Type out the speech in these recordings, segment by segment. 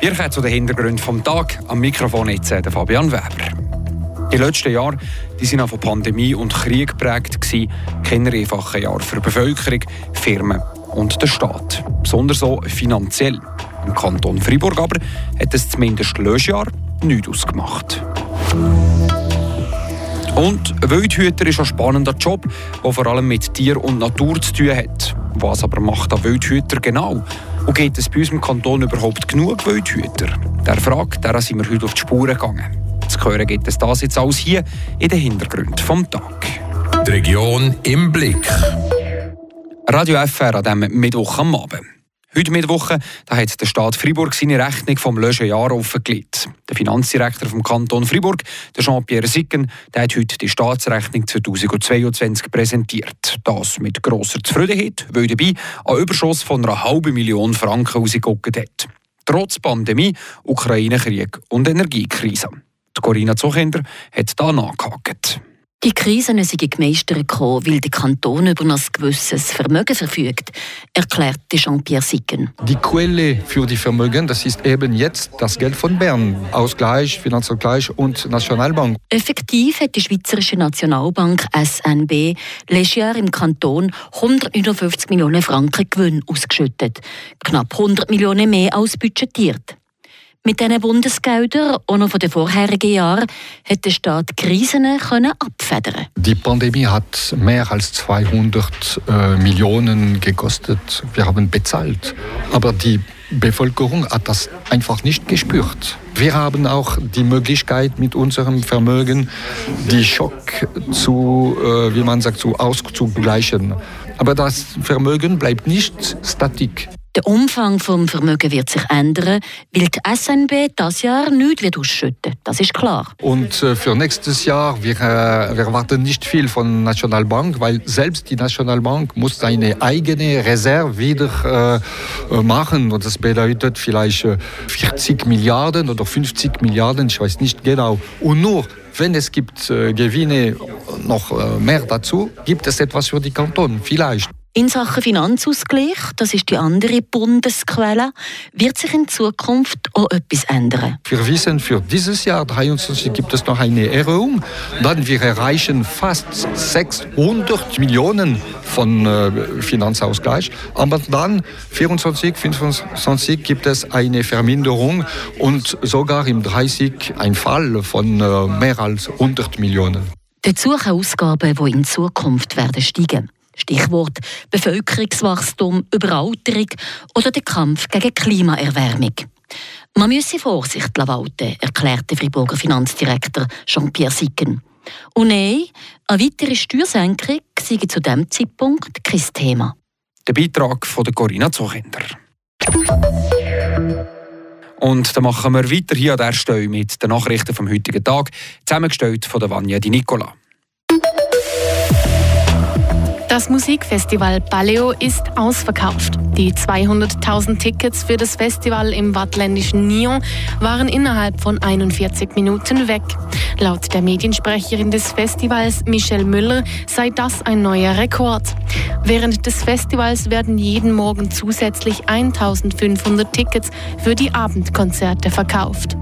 Wir kommen zu den Hintergründen des Tag. Am Mikrofon jetzt der Fabian Weber. Die letzten Jahre die sind von Pandemie und Krieg geprägt. Keine einfachen Jahre für die Bevölkerung, Firmen und den Staat. Besonders so finanziell. Im Kanton Freiburg aber hat es zumindest Löschjahr nichts ausgemacht. Und Wildhüter ist ein spannender Job, der vor allem mit Tier und Natur zu tun hat. Was aber macht ein Wildhüter genau? Und geht es bei uns im Kanton überhaupt genug Wildhüter? Der Frage, der sind wir heute auf die Spuren gegangen. Zu hören gibt es das jetzt alles hier in den Hintergründen vom Tag. Die Region im Blick. Radio FR an diesem Mittwoch am Abend. Heute Mittwoch hat der Staat Fribourg seine Rechnung vom Löschenjahr offengelegt. Der Finanzdirektor vom Kanton Fribourg, Jean-Pierre Sicken, der hat heute die Staatsrechnung 2022 präsentiert. Das mit grosser Zufriedenheit, weil dabei ein Überschuss von einer halben Million Franken rausgeguckt hat. Trotz Pandemie, Ukraine-Krieg und Energiekrise. Die Corinna Zuchender hat da nachgehakt. Die Krise sei gemeistert gekommen, weil der Kanton über ein gewisses Vermögen verfügt, erklärte Jean-Pierre Sicken. Die Quelle für die Vermögen, das ist eben jetzt das Geld von Bern. Ausgleich, Finanzausgleich und Nationalbank. Effektiv hat die Schweizerische Nationalbank SNB letztes Jahr im Kanton 159 Millionen Franken Gewinn ausgeschüttet. Knapp 100 Millionen mehr als budgetiert. Mit diesen Bundesgeldern, auch noch von den vorherigen Jahren, hat der Staat Krisen können abfedern Die Pandemie hat mehr als 200 äh, Millionen gekostet. Wir haben bezahlt. Aber die Bevölkerung hat das einfach nicht gespürt. Wir haben auch die Möglichkeit, mit unserem Vermögen die Schock zu, äh, wie man sagt, zu auszugleichen. Aber das Vermögen bleibt nicht statik. Der Umfang des Vermögens wird sich ändern, weil die SNB das Jahr nichts wird ausschütten. Das ist klar. Und äh, für nächstes Jahr, wir, äh, wir erwarten nicht viel von der Nationalbank, weil selbst die Nationalbank muss seine eigene Reserve wieder äh, machen. Und das bedeutet vielleicht 40 Milliarden oder 50 Milliarden, ich weiß nicht genau. Und nur wenn es gibt äh, Gewinne noch äh, mehr dazu, gibt es etwas für die Kanton, vielleicht. In Sachen Finanzausgleich, das ist die andere Bundesquelle, wird sich in Zukunft auch etwas ändern. Wir wissen, für dieses Jahr 2023 gibt es noch eine Erhöhung. Dann wir erreichen fast 600 Millionen von äh, Finanzausgleich. Aber dann 24, 25 gibt es eine Verminderung und sogar im 30 ein Fall von äh, mehr als 100 Millionen. Dazu Ausgaben, die in Zukunft werden steigen. Stichwort Bevölkerungswachstum, Überalterung oder der Kampf gegen Klimaerwärmung. Man müsse Vorsicht walten, erklärte Friburger Finanzdirektor Jean-Pierre Sicken. Und nein, eine weitere Steuersenkung sei zu diesem Zeitpunkt kein Thema. Der Beitrag von Corinna Zuchender. Und dann machen wir weiter hier an der Stelle mit den Nachrichten vom heutigen Tag, zusammengestellt von der Vanja Di Nicola. Das Musikfestival Baleo ist ausverkauft. Die 200.000 Tickets für das Festival im wattländischen Nyon waren innerhalb von 41 Minuten weg. Laut der Mediensprecherin des Festivals Michelle Müller sei das ein neuer Rekord. Während des Festivals werden jeden Morgen zusätzlich 1500 Tickets für die Abendkonzerte verkauft.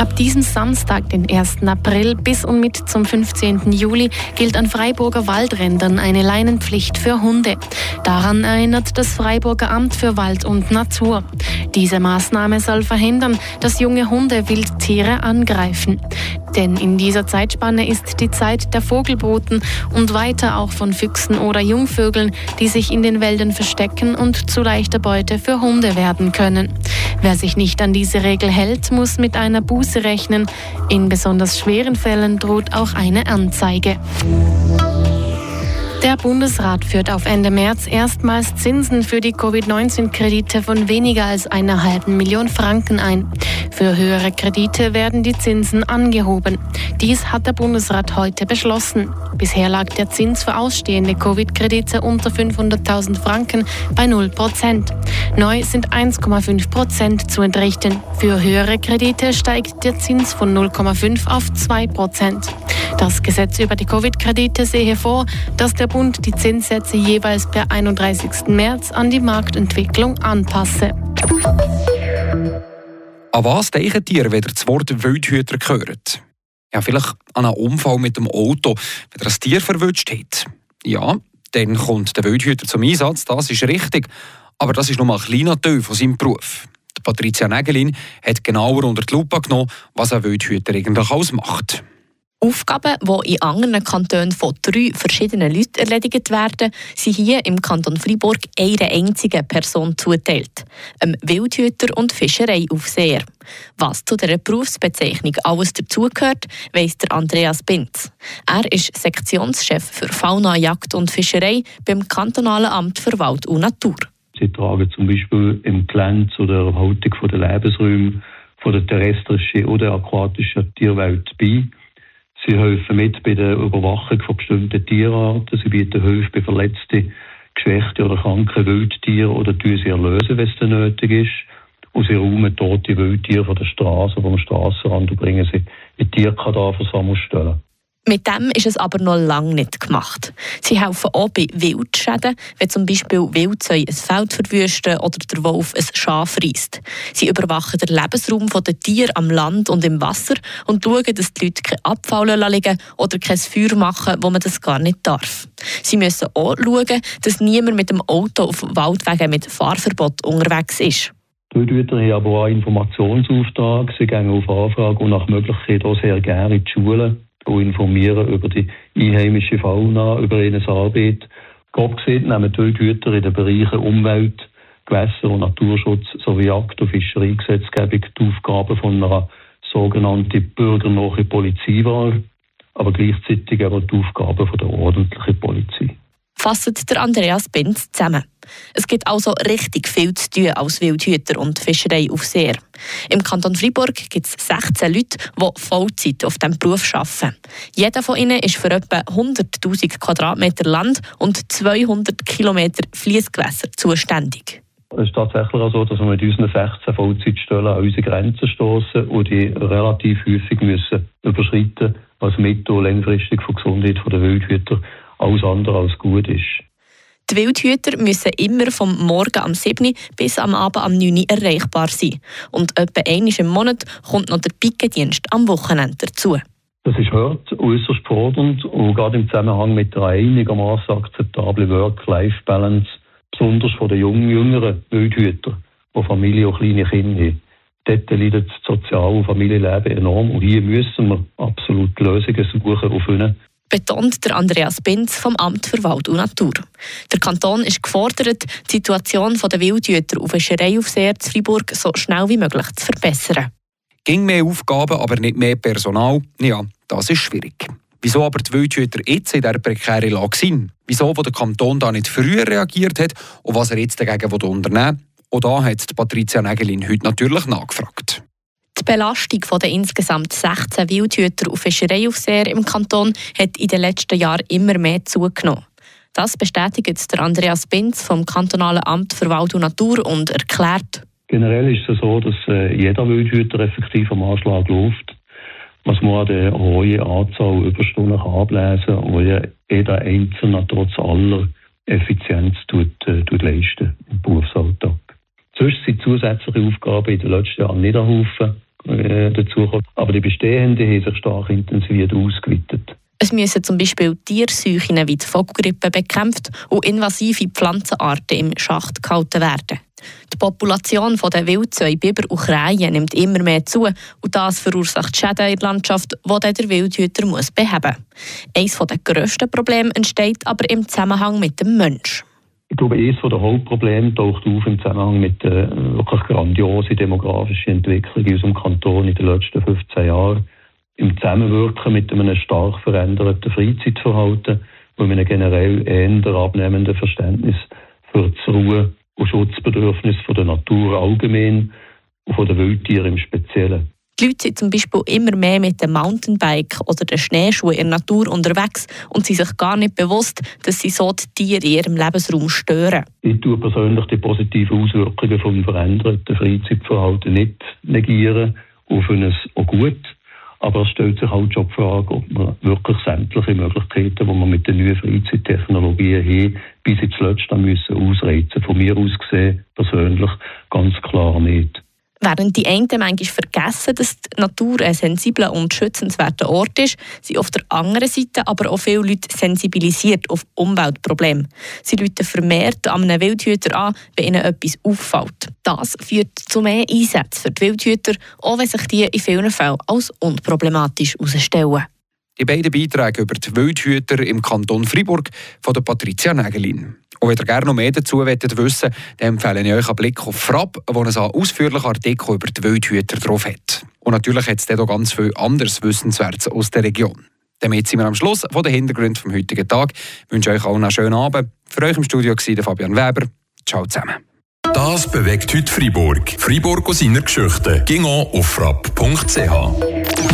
Ab diesem Samstag, den 1. April, bis und mit zum 15. Juli gilt an Freiburger Waldrändern eine Leinenpflicht für Hunde. Daran erinnert das Freiburger Amt für Wald und Natur. Diese Maßnahme soll verhindern, dass junge Hunde Wildtiere angreifen. Denn in dieser Zeitspanne ist die Zeit der Vogelboten und weiter auch von Füchsen oder Jungvögeln, die sich in den Wäldern verstecken und zu leichter Beute für Hunde werden können. Wer sich nicht an diese Regel hält, muss mit einer Buße rechnen. In besonders schweren Fällen droht auch eine Anzeige. Der Bundesrat führt auf Ende März erstmals Zinsen für die Covid-19-Kredite von weniger als einer halben Million Franken ein. Für höhere Kredite werden die Zinsen angehoben. Dies hat der Bundesrat heute beschlossen. Bisher lag der Zins für ausstehende Covid-Kredite unter 500.000 Franken bei 0 Prozent. Neu sind 1,5 Prozent zu entrichten. Für höhere Kredite steigt der Zins von 0,5 auf 2 Prozent. Das Gesetz über die Covid-Kredite sehe vor, dass der Bund die Zinssätze jeweils per 31. März an die Marktentwicklung anpasse. An was denken ihr, wenn ihr das Wort Wildhüter hört? Ja, vielleicht an einen Unfall mit dem Auto, wenn ihr ein Tier verwünscht hat. Ja, dann kommt der Wildhüter zum Einsatz, das ist richtig. Aber das ist nur ein kleiner Teil von seinem Beruf. Patricia Nägelin hat genauer unter die Lupe genommen, was ein Wildhüter eigentlich ausmacht. Aufgaben, die in anderen Kantonen von drei verschiedenen Leuten erledigt werden, sind hier im Kanton Freiburg einer einzigen Person zuteilt, einem Wildhüter und Fischereiaufseher. Was zu dieser Berufsbezeichnung alles dazugehört, weiss der Andreas Binz. Er ist Sektionschef für Fauna, Jagd und Fischerei beim Kantonalen Amt für Wald und Natur. Sie tragen zum Beispiel im Glänz oder Erhaltung der Lebensräume von der terrestrischen oder aquatischen Tierwelt bei. Sie helfen mit bei der Überwachung von bestimmten Tierarten. Sie bieten Hilfe bei verletzten, geschwächten oder kranken Wildtieren oder tun sie erlösen, wenn es dann nötig ist. Und sie räumen tote Wildtiere von der Straße, vom Strassenrand und bringen sie in Tierkadaversammelstellen. Mit dem ist es aber noch lange nicht gemacht. Sie helfen auch bei Wildschäden, wenn zum Beispiel Wildzeu ein Feld verwüsten oder der Wolf ein Schaf reißt. Sie überwachen den Lebensraum der Tiere am Land und im Wasser und schauen, dass die Leute kein Abfall liegen oder kein Feuer machen, wo man das gar nicht darf. Sie müssen auch schauen, dass niemand mit dem Auto auf Waldwegen mit Fahrverbot unterwegs ist. Die Wildhüter haben aber auch einen Informationsauftrag. Sie gehen auf Anfrage und nach Möglichkeit auch sehr gerne in die Schulen und informieren über die einheimische Fauna, über ihre Arbeit. Grob gesehen nehmen die Wildhüter in den Bereichen Umwelt, Gewässer- und Naturschutz sowie Jagd- und Fischereigesetzgebung die Aufgaben von einer sogenannten bürgernahen Polizei wahr, aber gleichzeitig auch die Aufgaben von der ordentlichen Polizei fasst der Andreas Benz zusammen. Es gibt also richtig viel zu tun als Wildhüter und Fischereiaufseher. Im Kanton Freiburg gibt es 16 Leute, die Vollzeit auf diesem Beruf arbeiten. Jeder von ihnen ist für etwa 100.000 Quadratmeter Land und 200 Kilometer Fließgewässer zuständig. Es ist tatsächlich auch so, dass wir mit unseren 16 Vollzeitstellen an unsere Grenzen stoßen und die relativ häufig müssen überschreiten, was mittel- und langfristig für die Gesundheit der Wildhüter alles andere als gut ist. Die Wildhüter müssen immer vom Morgen am 7. bis am Abend am 9. erreichbar sein. Und etwa einmal im Monat kommt noch der Pikendienst am Wochenende dazu. Das ist hart, äußerst fordernd und gerade im Zusammenhang mit der einigermaßen akzeptablen Work-Life-Balance, besonders von den jungen, jüngeren Wildhütern, die Familie und kleine Kinder haben. Dort leidet das Sozial- und Familienleben enorm und hier müssen wir absolut Lösungen suchen auf ihnen betont der Andreas Binz vom Amt für Wald und Natur. Der Kanton ist gefordert, die Situation der Wildhüter auf Fischereiaufseher zu Freiburg so schnell wie möglich zu verbessern. Ging mehr Aufgaben, aber nicht mehr Personal? Ja, das ist schwierig. Wieso aber die Wildhüter jetzt in dieser prekären Lage sind? Wieso wo der Kanton da nicht früher reagiert hat und was er jetzt dagegen unternehmen will? Und da hat Patricia Nägelin heute natürlich nachgefragt. Die Belastung der insgesamt 16 Wildhüter und Fischereiaufseher im Kanton hat in den letzten Jahren immer mehr zugenommen. Das bestätigt der Andreas Binz vom Kantonalen Amt für Wald und Natur und erklärt. Generell ist es so, dass äh, jeder Wildhüter effektiv am Anschlag läuft. Was man an der hohen Anzahl Überstunden kann ablesen kann und jeder Einzelne trotz aller Effizienz tut, äh, tut leisten im Berufsalltag. Sonst sind zusätzliche Aufgaben in den letzten Jahren nicht erhaufen äh, dazukommen. Aber die bestehenden haben sich stark intensiviert ausgeweitet. Es müssen zum Beispiel Tierseuchen wie die Vogelgrippe bekämpft und invasive Pflanzenarten im Schacht gehalten werden. Die Population der Wildzeu, Biber und Krähen nimmt immer mehr zu und das verursacht Schäden in der Landschaft, die der Wildhüter muss beheben muss. Eines der grössten Probleme entsteht aber im Zusammenhang mit dem Menschen. Glaube, eines der Hauptprobleme taucht auf im Zusammenhang mit der äh, wirklich grandiosen demografischen Entwicklung in unserem Kanton in den letzten 15 Jahren. Im Zusammenwirken mit einem stark veränderten Freizeitverhalten und einem generell eher abnehmenden Verständnis für das Ruhe- und Schutzbedürfnis der Natur allgemein und von den Wildtieren im Speziellen. Die Leute sind zum Beispiel immer mehr mit dem Mountainbike oder den Schneeschuhen in der Natur unterwegs und sind sich gar nicht bewusst, dass sie so die Tiere in ihrem Lebensraum stören. Ich tue persönlich die positiven Auswirkungen vom veränderten Freizeitverhalten nicht negieren finde es auch gut. Aber es stellt sich halt schon die Frage, ob man wirklich sämtliche Möglichkeiten, die man mit den neuen Freizeittechnologien haben, bis ins Letzte müssen ausreizen. Von mir aus gesehen persönlich ganz klar nicht. Während die einen manchmal vergessen, dass die Natur ein sensibler und schützenswerter Ort ist, sind auf der anderen Seite aber auch viele Leute sensibilisiert auf Umweltprobleme. Sie rufen vermehrt an einen Wildhüter an, wenn ihnen etwas auffällt. Das führt zu mehr Einsätzen für die Wildhüter, auch wenn sich die in vielen Fällen als unproblematisch herausstellen. Die beiden Beiträge über die Wildhüter im Kanton Freiburg von der Patricia Nägelin. Und wenn ihr gerne noch mehr dazu wissen wollt, dann empfehle ich euch einen Blick auf Frapp, wo es einen ausführlichen Artikel über die Wildhüter drauf hat. Und natürlich hat es dort auch ganz viel anderes Wissenswertes aus der Region. Damit sind wir am Schluss von den Hintergründen vom heutigen Tag. Ich wünsche euch allen einen schönen Abend. Für euch im Studio war Fabian Weber. Ciao zusammen. Das bewegt heute Freiburg. Freiburg aus seiner Geschichte. Ging auf frapp.ch.